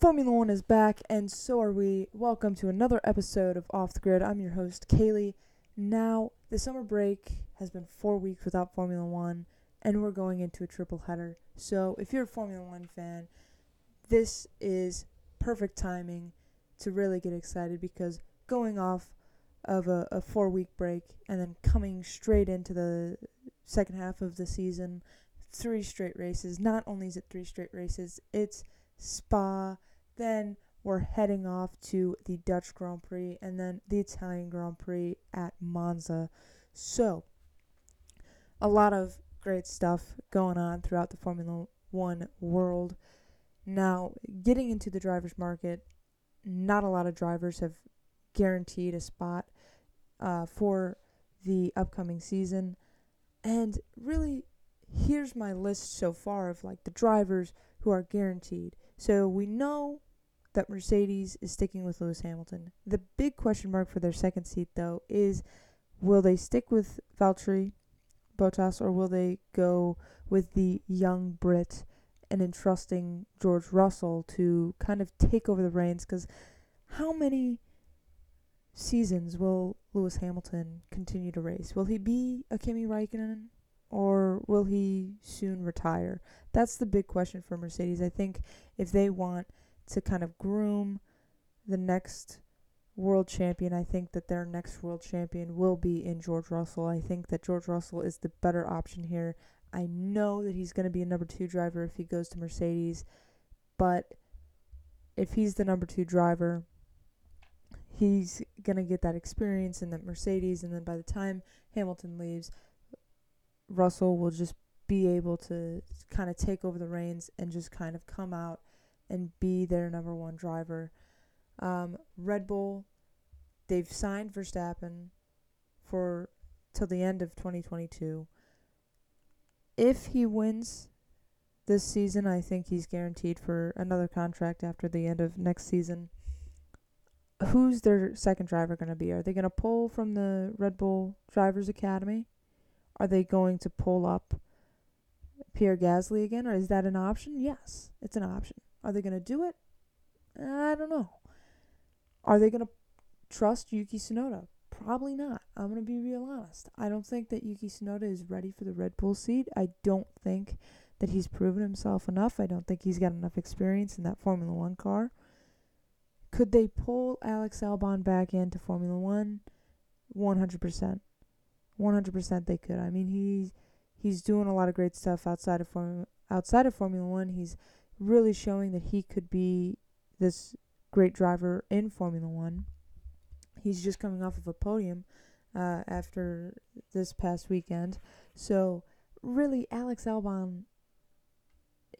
Formula One is back, and so are we. Welcome to another episode of Off the Grid. I'm your host, Kaylee. Now, the summer break has been four weeks without Formula One, and we're going into a triple header. So, if you're a Formula One fan, this is perfect timing to really get excited because going off of a, a four week break and then coming straight into the second half of the season, three straight races. Not only is it three straight races, it's Spa, then we're heading off to the Dutch Grand Prix and then the Italian Grand Prix at Monza. So, a lot of great stuff going on throughout the Formula One world. Now, getting into the driver's market, not a lot of drivers have guaranteed a spot uh, for the upcoming season. And really, here's my list so far of like the drivers who are guaranteed. So we know that Mercedes is sticking with Lewis Hamilton. The big question mark for their second seat, though, is will they stick with Valtteri Bottas or will they go with the young Brit and entrusting George Russell to kind of take over the reins? Because how many seasons will Lewis Hamilton continue to race? Will he be a Kimi Raikkonen or will he soon retire? That's the big question for Mercedes. I think if they want to kind of groom the next world champion, I think that their next world champion will be in George Russell. I think that George Russell is the better option here. I know that he's going to be a number two driver if he goes to Mercedes, but if he's the number two driver, he's going to get that experience in the Mercedes, and then by the time Hamilton leaves, Russell will just be able to kind of take over the reins and just kind of come out and be their number one driver. Um, Red Bull, they've signed Verstappen for till the end of 2022. If he wins this season, I think he's guaranteed for another contract after the end of next season. Who's their second driver going to be? Are they going to pull from the Red Bull Drivers Academy? Are they going to pull up Pierre Gasly again, or is that an option? Yes, it's an option. Are they going to do it? I don't know. Are they going to trust Yuki Tsunoda? Probably not. I'm going to be real honest. I don't think that Yuki Tsunoda is ready for the Red Bull seat. I don't think that he's proven himself enough. I don't think he's got enough experience in that Formula One car. Could they pull Alex Albon back into Formula One? 100%. 100% they could. I mean, he's he's doing a lot of great stuff outside of Form outside of Formula 1. He's really showing that he could be this great driver in Formula 1. He's just coming off of a podium uh, after this past weekend. So, really Alex Albon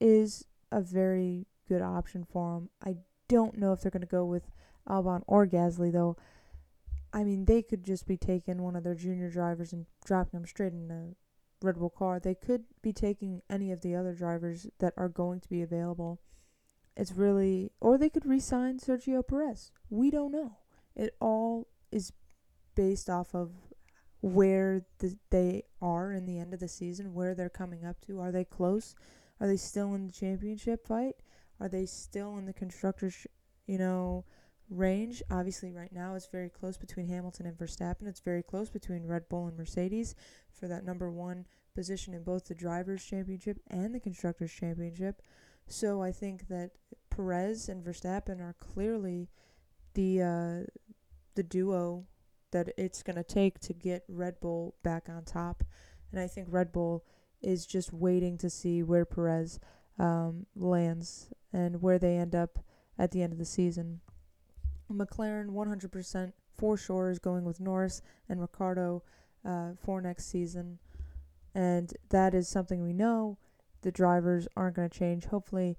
is a very good option for him. I don't know if they're going to go with Albon or Gasly though. I mean, they could just be taking one of their junior drivers and dropping them straight in a Red Bull car. They could be taking any of the other drivers that are going to be available. It's really, or they could re-sign Sergio Perez. We don't know. It all is based off of where the, they are in the end of the season, where they're coming up to. Are they close? Are they still in the championship fight? Are they still in the constructors, you know, range. Obviously, right now it's very close between Hamilton and Verstappen. It's very close between Red Bull and Mercedes for that number one position in both the Drivers' Championship and the Constructors' Championship. So I think that Perez and Verstappen are clearly the uh, the duo that it's going to take to get Red Bull back on top. And I think Red Bull is just waiting to see where Perez um, lands and where they end up at the end of the season. McLaren 100% for sure is going with Norris and Ricciardo uh, for next season. And that is something we know the drivers aren't going to change. Hopefully,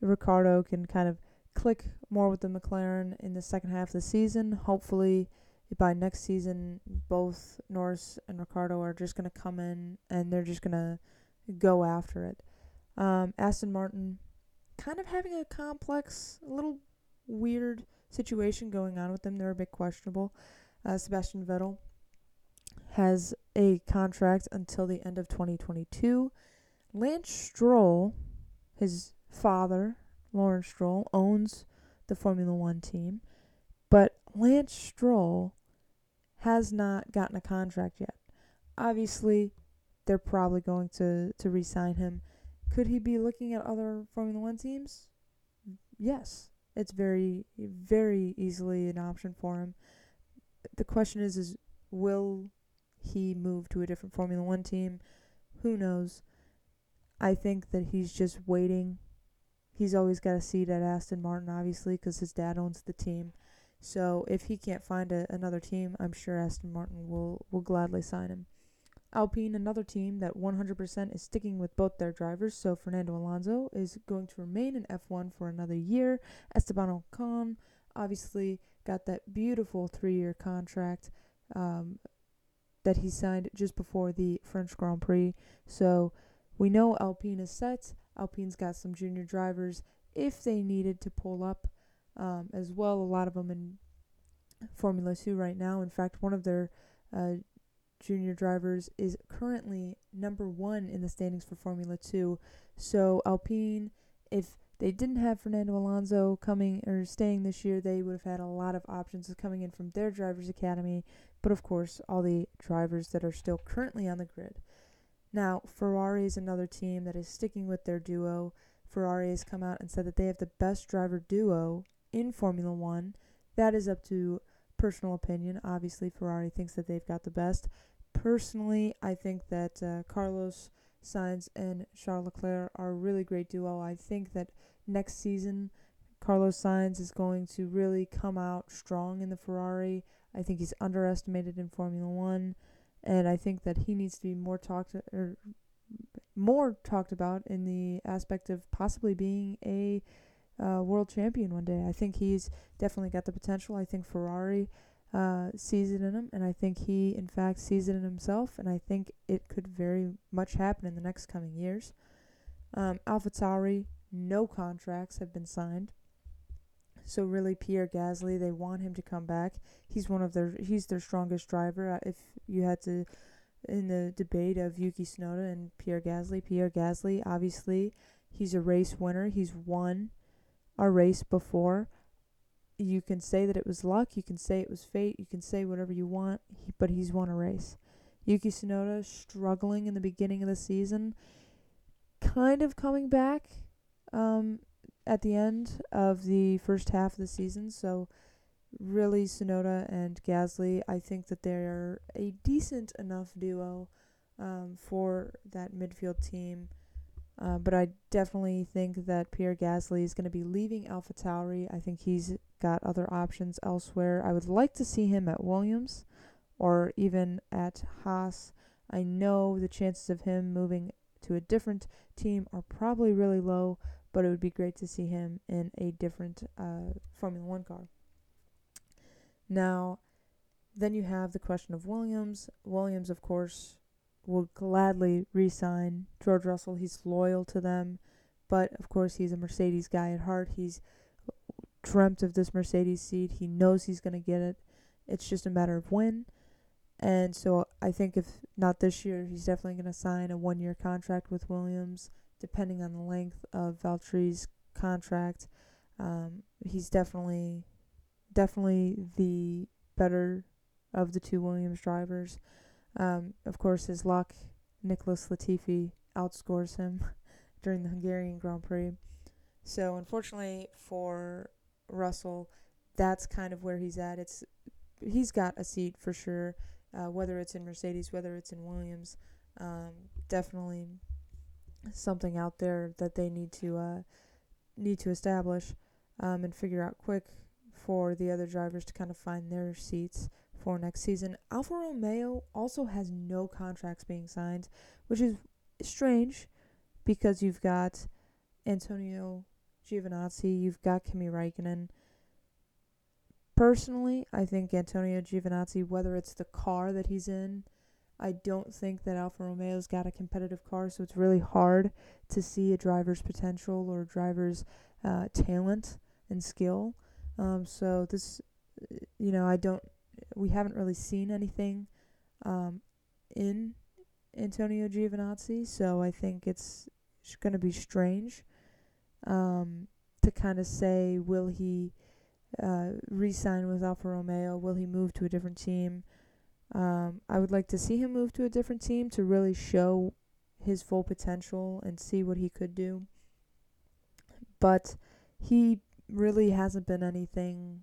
Ricciardo can kind of click more with the McLaren in the second half of the season. Hopefully, by next season, both Norris and Ricciardo are just going to come in and they're just going to go after it. Um, Aston Martin kind of having a complex, a little weird situation going on with them. They're a bit questionable. Uh, Sebastian Vettel has a contract until the end of 2022. Lance Stroll, his father, Lawrence Stroll, owns the Formula One team, but Lance Stroll has not gotten a contract yet. Obviously, they're probably going to, to re sign him. Could he be looking at other Formula One teams? Yes. It's very, very easily an option for him. The question is, is will he move to a different Formula One team? Who knows? I think that he's just waiting. He's always got a seat at Aston Martin, obviously, because his dad owns the team. So if he can't find a, another team, I'm sure Aston Martin will, will gladly sign him. Alpine, another team that 100% is sticking with both their drivers. So Fernando Alonso is going to remain in F1 for another year. Esteban Ocon obviously got that beautiful three year contract um, that he signed just before the French Grand Prix. So we know Alpine is set. Alpine's got some junior drivers if they needed to pull up um, as well. A lot of them in Formula 2 right now. In fact, one of their uh, junior drivers is currently number one in the standings for Formula 2. So Alpine, if they didn't have Fernando Alonso coming or staying this year, they would have had a lot of options coming in from their drivers' academy. But of course, all the drivers that are still currently on the grid. Now, Ferrari is another team that is sticking with their duo. Ferrari has come out and said that they have the best driver duo in Formula One. That is up to personal opinion. Obviously, Ferrari thinks that they've got the best. Personally, I think that uh, Carlos Sainz and Charles Leclerc are a really great duo. I think that next season, Carlos Sainz is going to really come out strong in the Ferrari. I think he's underestimated in Formula One, and I think that he needs to be more talked or more talked about in the aspect of possibly being a uh, world champion one day. I think he's definitely got the potential. I think Ferrari uh, sees it in him, and I think he, in fact, sees it in himself, and I think it could very much happen in the next coming years. Um, AlphaTauri, no contracts have been signed. So really, Pierre Gasly, they want him to come back. He's one of their, he's their strongest driver. Uh, if you had to, in the debate of Yuki Tsunoda and Pierre Gasly, Pierre Gasly, obviously, he's a race winner. He's won a race before. You can say that it was luck, you can say it was fate, you can say whatever you want, but he's won a race. Yuki Tsunoda struggling in the beginning of the season, kind of coming back um, at the end of the first half of the season. So, really, Tsunoda and Gasly, I think that they're a decent enough duo um, for that midfield team uh, but I definitely think that Pierre Gasly is going to be leaving AlphaTauri. I think he's got other options elsewhere. I would like to see him at Williams or even at Haas. I know the chances of him moving to a different team are probably really low, but it would be great to see him in a different uh, Formula One car. Now, then you have the question of Williams. Williams, of course, will gladly re-sign George Russell. He's loyal to them, but of course he's a Mercedes guy at heart. He's dreamt of this Mercedes seat. He knows he's going to get it. It's just a matter of when. And so I think if not this year, he's definitely going to sign a one-year contract with Williams, depending on the length of Valtteri's contract. Um, he's definitely, definitely the better of the two Williams drivers. Um, of course, his luck, Nicholas Latifi outscores him during the Hungarian Grand Prix. So, unfortunately for Russell, that's kind of where he's at. It's he's got a seat for sure, uh, whether it's in Mercedes, whether it's in Williams. Um, definitely something out there that they need to uh, need to establish um, and figure out quick for the other drivers to kind of find their seats for next season. Alfa Romeo also has no contracts being signed, which is strange because you've got Antonio Giovinazzi, you've got Kimi Raikkonen. Personally, I think Antonio Giovinazzi, whether it's the car that he's in, I don't think that Alfa Romeo's got a competitive car, so it's really hard to see a driver's potential or a driver's uh, talent and skill. Um, so this, you know, I don't we haven't really seen anything um, in Antonio Giovinazzi, so I think it's going to be strange um, to kind of say, will he uh, re-sign with Alfa Romeo? Will he move to a different team? Um, I would like to see him move to a different team to really show his full potential and see what he could do. But he really hasn't been anything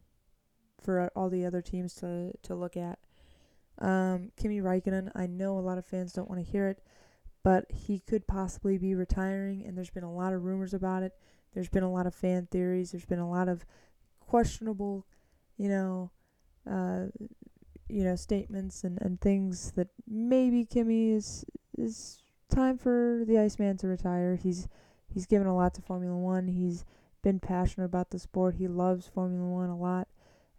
for all the other teams to to look at. Um, Kimi Raikkonen, I know a lot of fans don't want to hear it, but he could possibly be retiring, and there's been a lot of rumors about it. There's been a lot of fan theories. There's been a lot of questionable, you know, uh, you know, statements and, and things that maybe Kimi is is time for the Iceman to retire. He's he's given a lot to Formula One. He's been passionate about the sport. He loves Formula One a lot,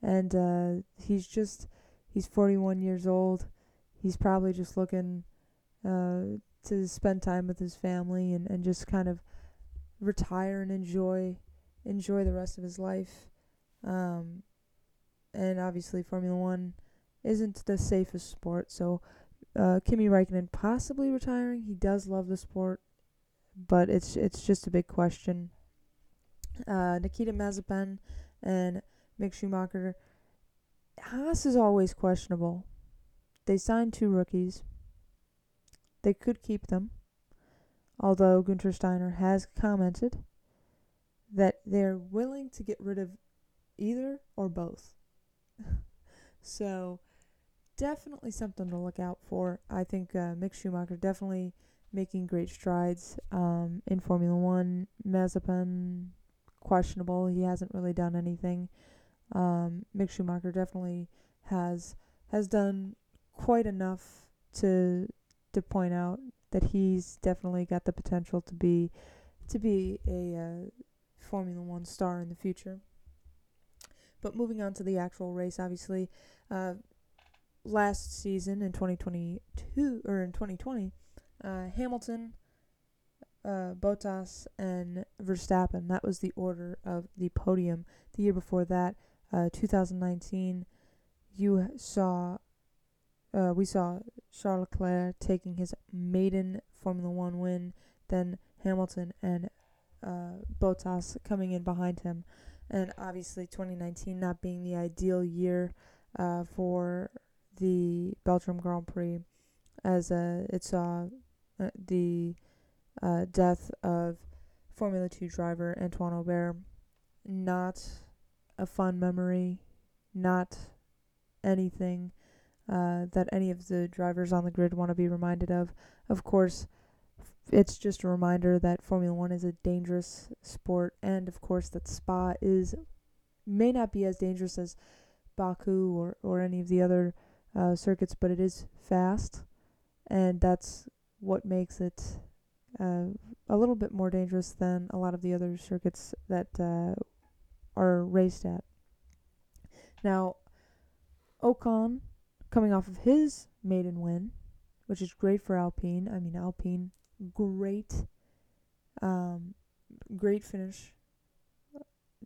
and uh, he's just he's 41 years old. He's probably just looking uh, to spend time with his family and, and just kind of retire and enjoy enjoy the rest of his life. Um, and obviously, Formula One isn't the safest sport, so uh, Kimi Raikkonen possibly retiring. He does love the sport, but it's it's just a big question. Uh, Nikita Mazepin and Mick Schumacher. Haas is always questionable. They signed two rookies. They could keep them, although Guenther Steiner has commented that they're willing to get rid of either or both. so, definitely something to look out for. I think uh, Mick Schumacher definitely making great strides um, in Formula One. Mazepin, questionable. He hasn't really done anything. Um, Mick Schumacher definitely has has done quite enough to to point out that he's definitely got the potential to be to be a uh, Formula One star in the future. But moving on to the actual race, obviously, uh, last season in 2022 or in 2020, uh, Hamilton, uh, Bottas, and Verstappen. That was the order of the podium. The year before that, uh, 2019, you saw. Uh, we saw Charles Leclerc taking his maiden Formula One win, then Hamilton and uh, Bottas coming in behind him, and obviously 2019 not being the ideal year uh, for the Belgium Grand Prix, as uh, it saw uh, the uh, death of Formula 2 driver Anthoine Hubert. Not a fun memory, not anything uh, that any of the drivers on the grid want to be reminded of. Of course, it's just a reminder that Formula One is a dangerous sport, and of course that Spa is may not be as dangerous as Baku or or any of the other uh, circuits, but it is fast, and that's what makes it uh, a little bit more dangerous than a lot of the other circuits that uh, are raced at. Now, Ocon, coming off of his maiden win, which is great for Alpine. I mean, Alpine, great, um, great finish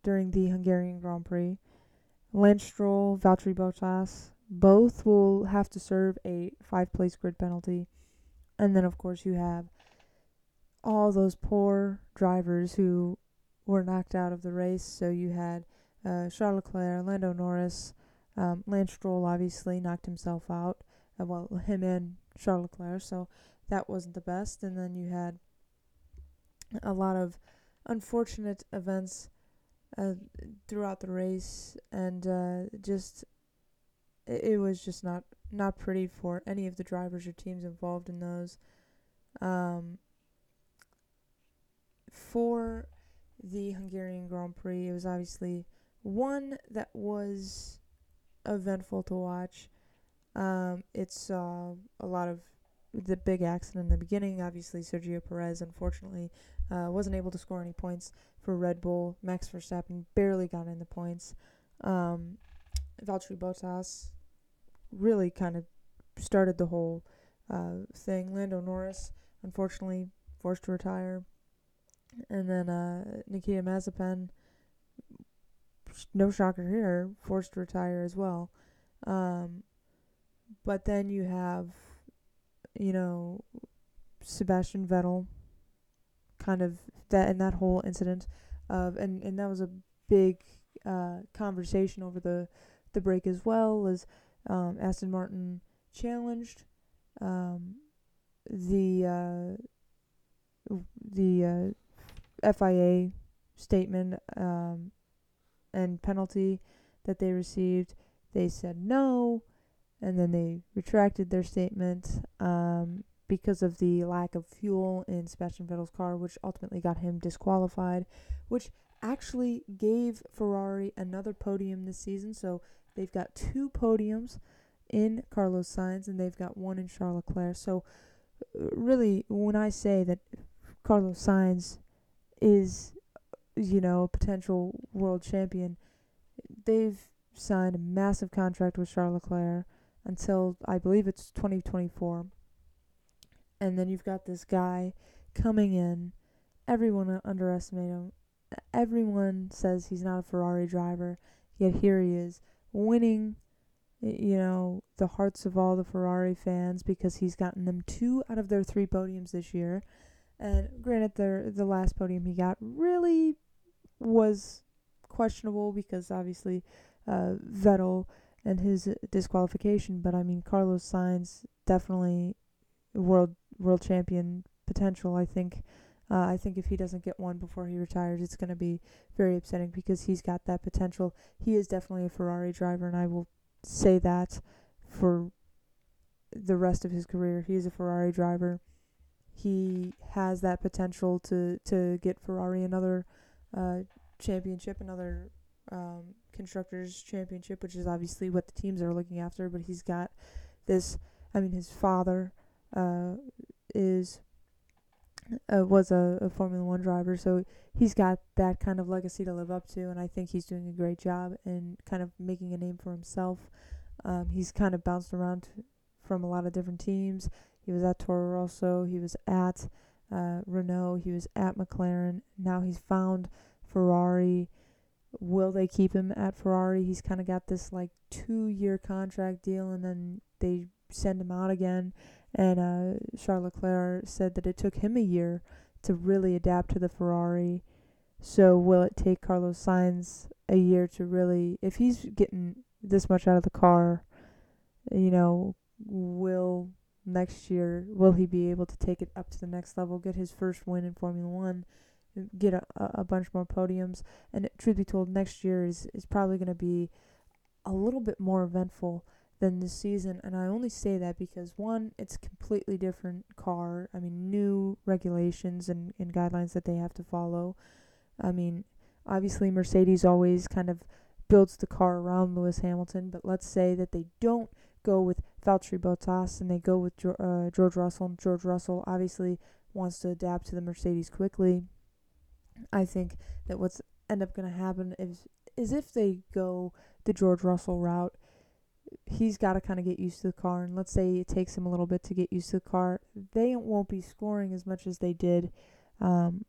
during the Hungarian Grand Prix. Lance Stroll, Valtteri Bottas, both will have to serve a five place grid penalty. And then, of course, you have all those poor drivers who were knocked out of the race. So you had uh, Charles Leclerc, Lando Norris, um, Lance Stroll obviously knocked himself out. Uh, well, him and Charles Leclerc. So that wasn't the best. And then you had a lot of unfortunate events uh, throughout the race, and uh, just it, it was just not not pretty for any of the drivers or teams involved in those. Um, for the Hungarian Grand Prix, it was obviously one that was eventful to watch. Um, it saw a lot of the big accident in the beginning. Obviously, Sergio Perez unfortunately uh, wasn't able to score any points for Red Bull. Max Verstappen barely got in the points. Um, Valtteri Bottas really kind of started the whole uh, thing. Lando Norris, unfortunately, forced to retire. And then uh, Nikita Mazepin, no shocker here, forced to retire as well. Um, but then you have, you know, Sebastian Vettel, kind of that in that whole incident. of and and that was a big uh, conversation over the the break as well as um, Aston Martin challenged um, the uh, the uh, FIA statement um, and penalty that they received. They said no, and then they retracted their statement um, because of the lack of fuel in Sebastian Vettel's car, which ultimately got him disqualified, which actually gave Ferrari another podium this season. So they've got two podiums in Carlos Sainz, and they've got one in Charles Leclerc. So, uh, really, when I say that Carlos Sainz is, you know, a potential world champion, they've signed a massive contract with Charles Leclerc until I believe it's 2024. And then you've got this guy coming in. Everyone underestimate him. Everyone says he's not a Ferrari driver. Yet here he is winning you know, the hearts of all the Ferrari fans because he's gotten them two out of their three podiums this year. And granted, the the last podium he got really was questionable because obviously uh, Vettel and his disqualification. But I mean, Carlos Sainz definitely world world champion potential. I think. Uh, I think if he doesn't get one before he retires, it's going to be very upsetting because he's got that potential. He is definitely a Ferrari driver, and I will say that for the rest of his career. He is a Ferrari driver. He has that potential to, to get Ferrari another uh, championship, another um, constructors championship, which is obviously what the teams are looking after. But he's got this. I mean, his father uh, is uh, was a, a Formula One driver, so he's got that kind of legacy to live up to, and I think he's doing a great job in kind of making a name for himself. Um, he's kind of bounced around from a lot of different teams. He was at Toro Rosso, he was at uh, Renault, he was at McLaren. Now he's found Ferrari. Will they keep him at Ferrari? He's kind of got this like two year contract deal, and then they send him out again. And uh, Charles Leclerc said that it took him a year to really adapt to the Ferrari. So will it take Carlos Sainz a year to really, if he's getting this much out of the car, you know, will next year will he be able to take it up to the next level, get his first win in Formula One, get a, a bunch more podiums, and truth be told, next year is is probably going to be a little bit more eventful than this season. And I only say that because one, it's completely different car. I mean, new regulations and, and guidelines that they have to follow. I mean, obviously Mercedes always kind of builds the car around Lewis Hamilton, but let's say that they don't go with Valtteri Bottas and they go with uh, George Russell. George Russell obviously wants to adapt to the Mercedes quickly. I think that what's end up going to happen is is if they go the George Russell route, he's got to kind of get used to the car. And let's say it takes him a little bit to get used to the car, they won't be scoring as much as they did um,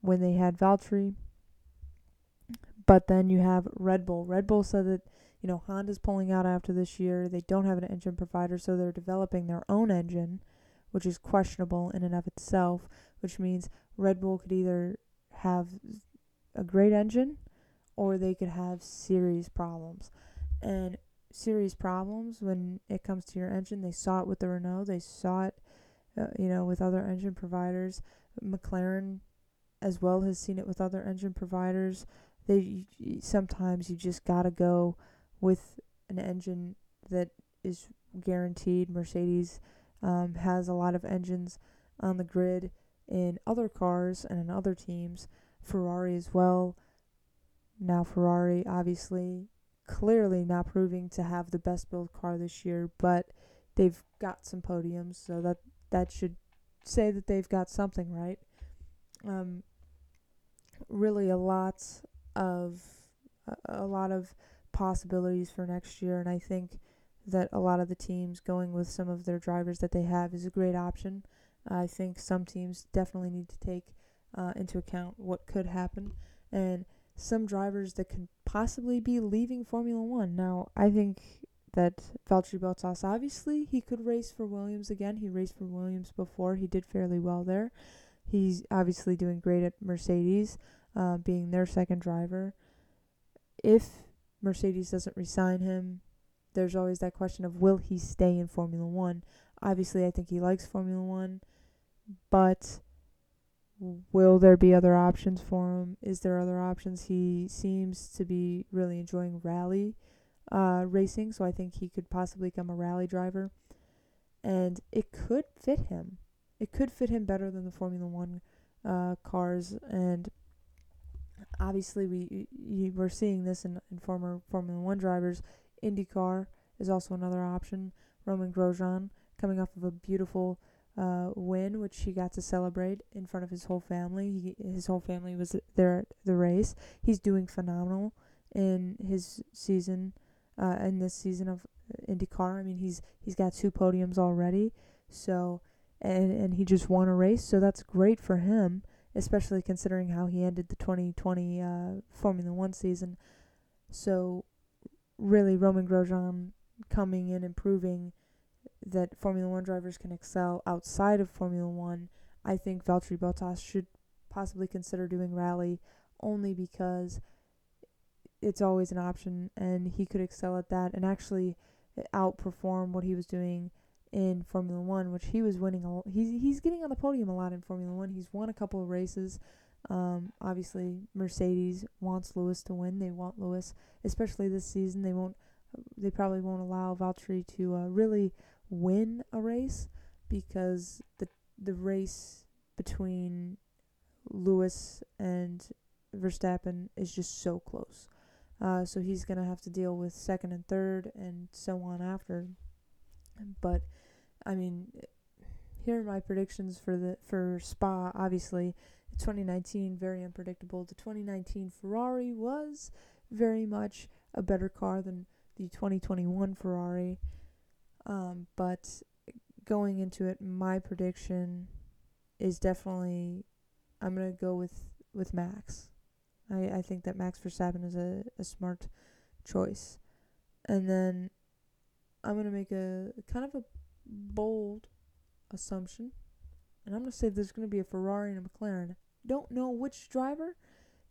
when they had Valtteri. But then you have Red Bull. Red Bull said that you know Honda's pulling out after this year. They don't have an engine provider, so they're developing their own engine, which is questionable in and of itself. Which means Red Bull could either have a great engine, or they could have serious problems. And serious problems when it comes to your engine. They saw it with the Renault. They saw it, uh, you know, with other engine providers. McLaren, as well, has seen it with other engine providers. They sometimes you just gotta go with an engine that is guaranteed. Mercedes um, has a lot of engines on the grid in other cars and in other teams. Ferrari as well. Now Ferrari obviously clearly not proving to have the best built car this year, but they've got some podiums, so that that should say that they've got something right. Um, really, a lot of a, a lot of possibilities for next year, and I think that a lot of the teams going with some of their drivers that they have is a great option. I think some teams definitely need to take uh, into account what could happen, and some drivers that could possibly be leaving Formula One. Now, I think that Valtteri Bottas, obviously, he could race for Williams again. He raced for Williams before. He did fairly well there. He's obviously doing great at Mercedes. uh, being their second driver. If Mercedes doesn't resign him, there's always that question of will he stay in Formula One? Obviously, I think he likes Formula One, but will there be other options for him? Is there other options? He seems to be really enjoying rally uh, racing, so I think he could possibly become a rally driver. And it could fit him. It could fit him better than the Formula One uh, cars. And obviously, we you, we're seeing this in, in former Formula One drivers. IndyCar is also another option. Romain Grosjean coming off of a beautiful uh, win, which he got to celebrate in front of his whole family. He, his whole family was there at the race. He's doing phenomenal in his season, uh, in this season of IndyCar. I mean, he's he's got two podiums already. So, and and he just won a race, so that's great for him, especially considering how he ended the 2020 uh, Formula One season. So, really, Romain Grosjean coming in and proving that Formula One drivers can excel outside of Formula One, I think Valtteri Bottas should possibly consider doing rally only because it's always an option and he could excel at that and actually outperform what he was doing in Formula One, which he was winning. A, he's he's getting on the podium a lot in Formula One. He's won a couple of races. Um, obviously, Mercedes wants Lewis to win. They want Lewis, especially this season. They won't. They probably won't allow Valtteri to uh, really win a race because the the race between Lewis and Verstappen is just so close. Uh, so he's gonna have to deal with second and third and so on after. But I mean, here are my predictions for the for Spa. Obviously, 2019 very unpredictable. The 2019 Ferrari was very much a better car than the 2021 Ferrari. Um, but going into it, my prediction is definitely I'm gonna go with with Max. I, I think that Max Verstappen is a, a smart choice. And then I'm gonna make a kind of a bold assumption. And I'm gonna say there's gonna be a Ferrari and a McLaren. Don't know which driver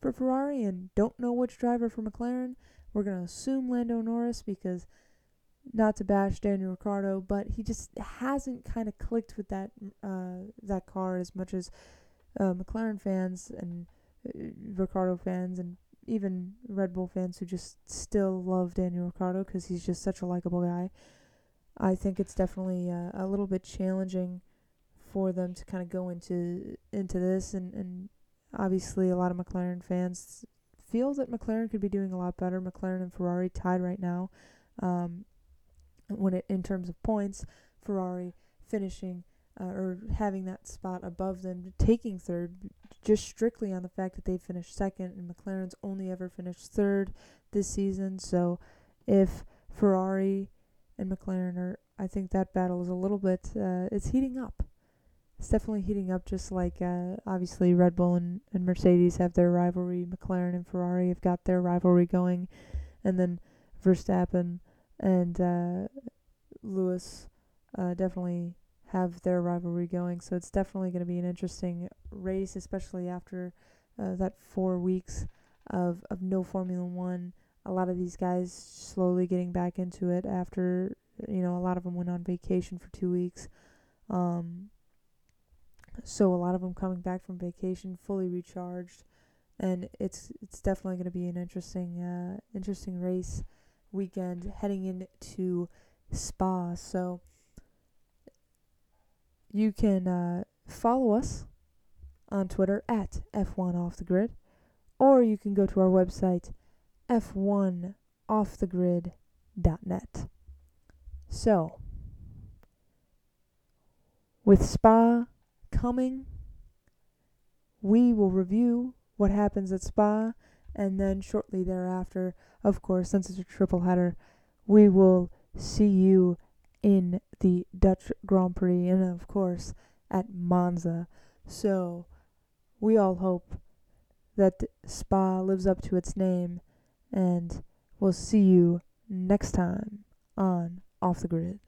for Ferrari and don't know which driver for McLaren. We're gonna assume Lando Norris because not to bash Daniel Ricciardo, but he just hasn't kind of clicked with that uh, that car as much as uh, McLaren fans and uh, Ricciardo fans and even Red Bull fans who just still love Daniel Ricciardo because he's just such a likable guy. I think it's definitely uh, a little bit challenging for them to kind of go into into this, and and obviously a lot of McLaren fans feel that McLaren could be doing a lot better. McLaren and Ferrari tied right now. Um, when it in terms of points, Ferrari finishing uh, or having that spot above them, taking third, just strictly on the fact that they finished second, and McLaren's only ever finished third this season. So, if Ferrari and McLaren are, I think that battle is a little bit, uh, it's heating up. It's definitely heating up, just like uh, obviously Red Bull and, and Mercedes have their rivalry. McLaren and Ferrari have got their rivalry going, and then Verstappen and uh, Lewis uh, definitely have their rivalry going. So it's definitely going to be an interesting race, especially after uh, that four weeks of, of no Formula One. A lot of these guys slowly getting back into it after, you know, a lot of them went on vacation for two weeks. Um, so a lot of them coming back from vacation fully recharged, and it's it's definitely going to be an interesting uh, interesting race weekend heading into Spa. So you can uh, follow us on Twitter at F1 Off the Grid, or you can go to our website f1offthegrid.net. So, with Spa coming, we will review what happens at Spa and then shortly thereafter, of course, since it's a triple header, we will see you in the Dutch Grand Prix and, of course, at Monza. So, we all hope that Spa lives up to its name, and we'll see you next time on Off the Grid.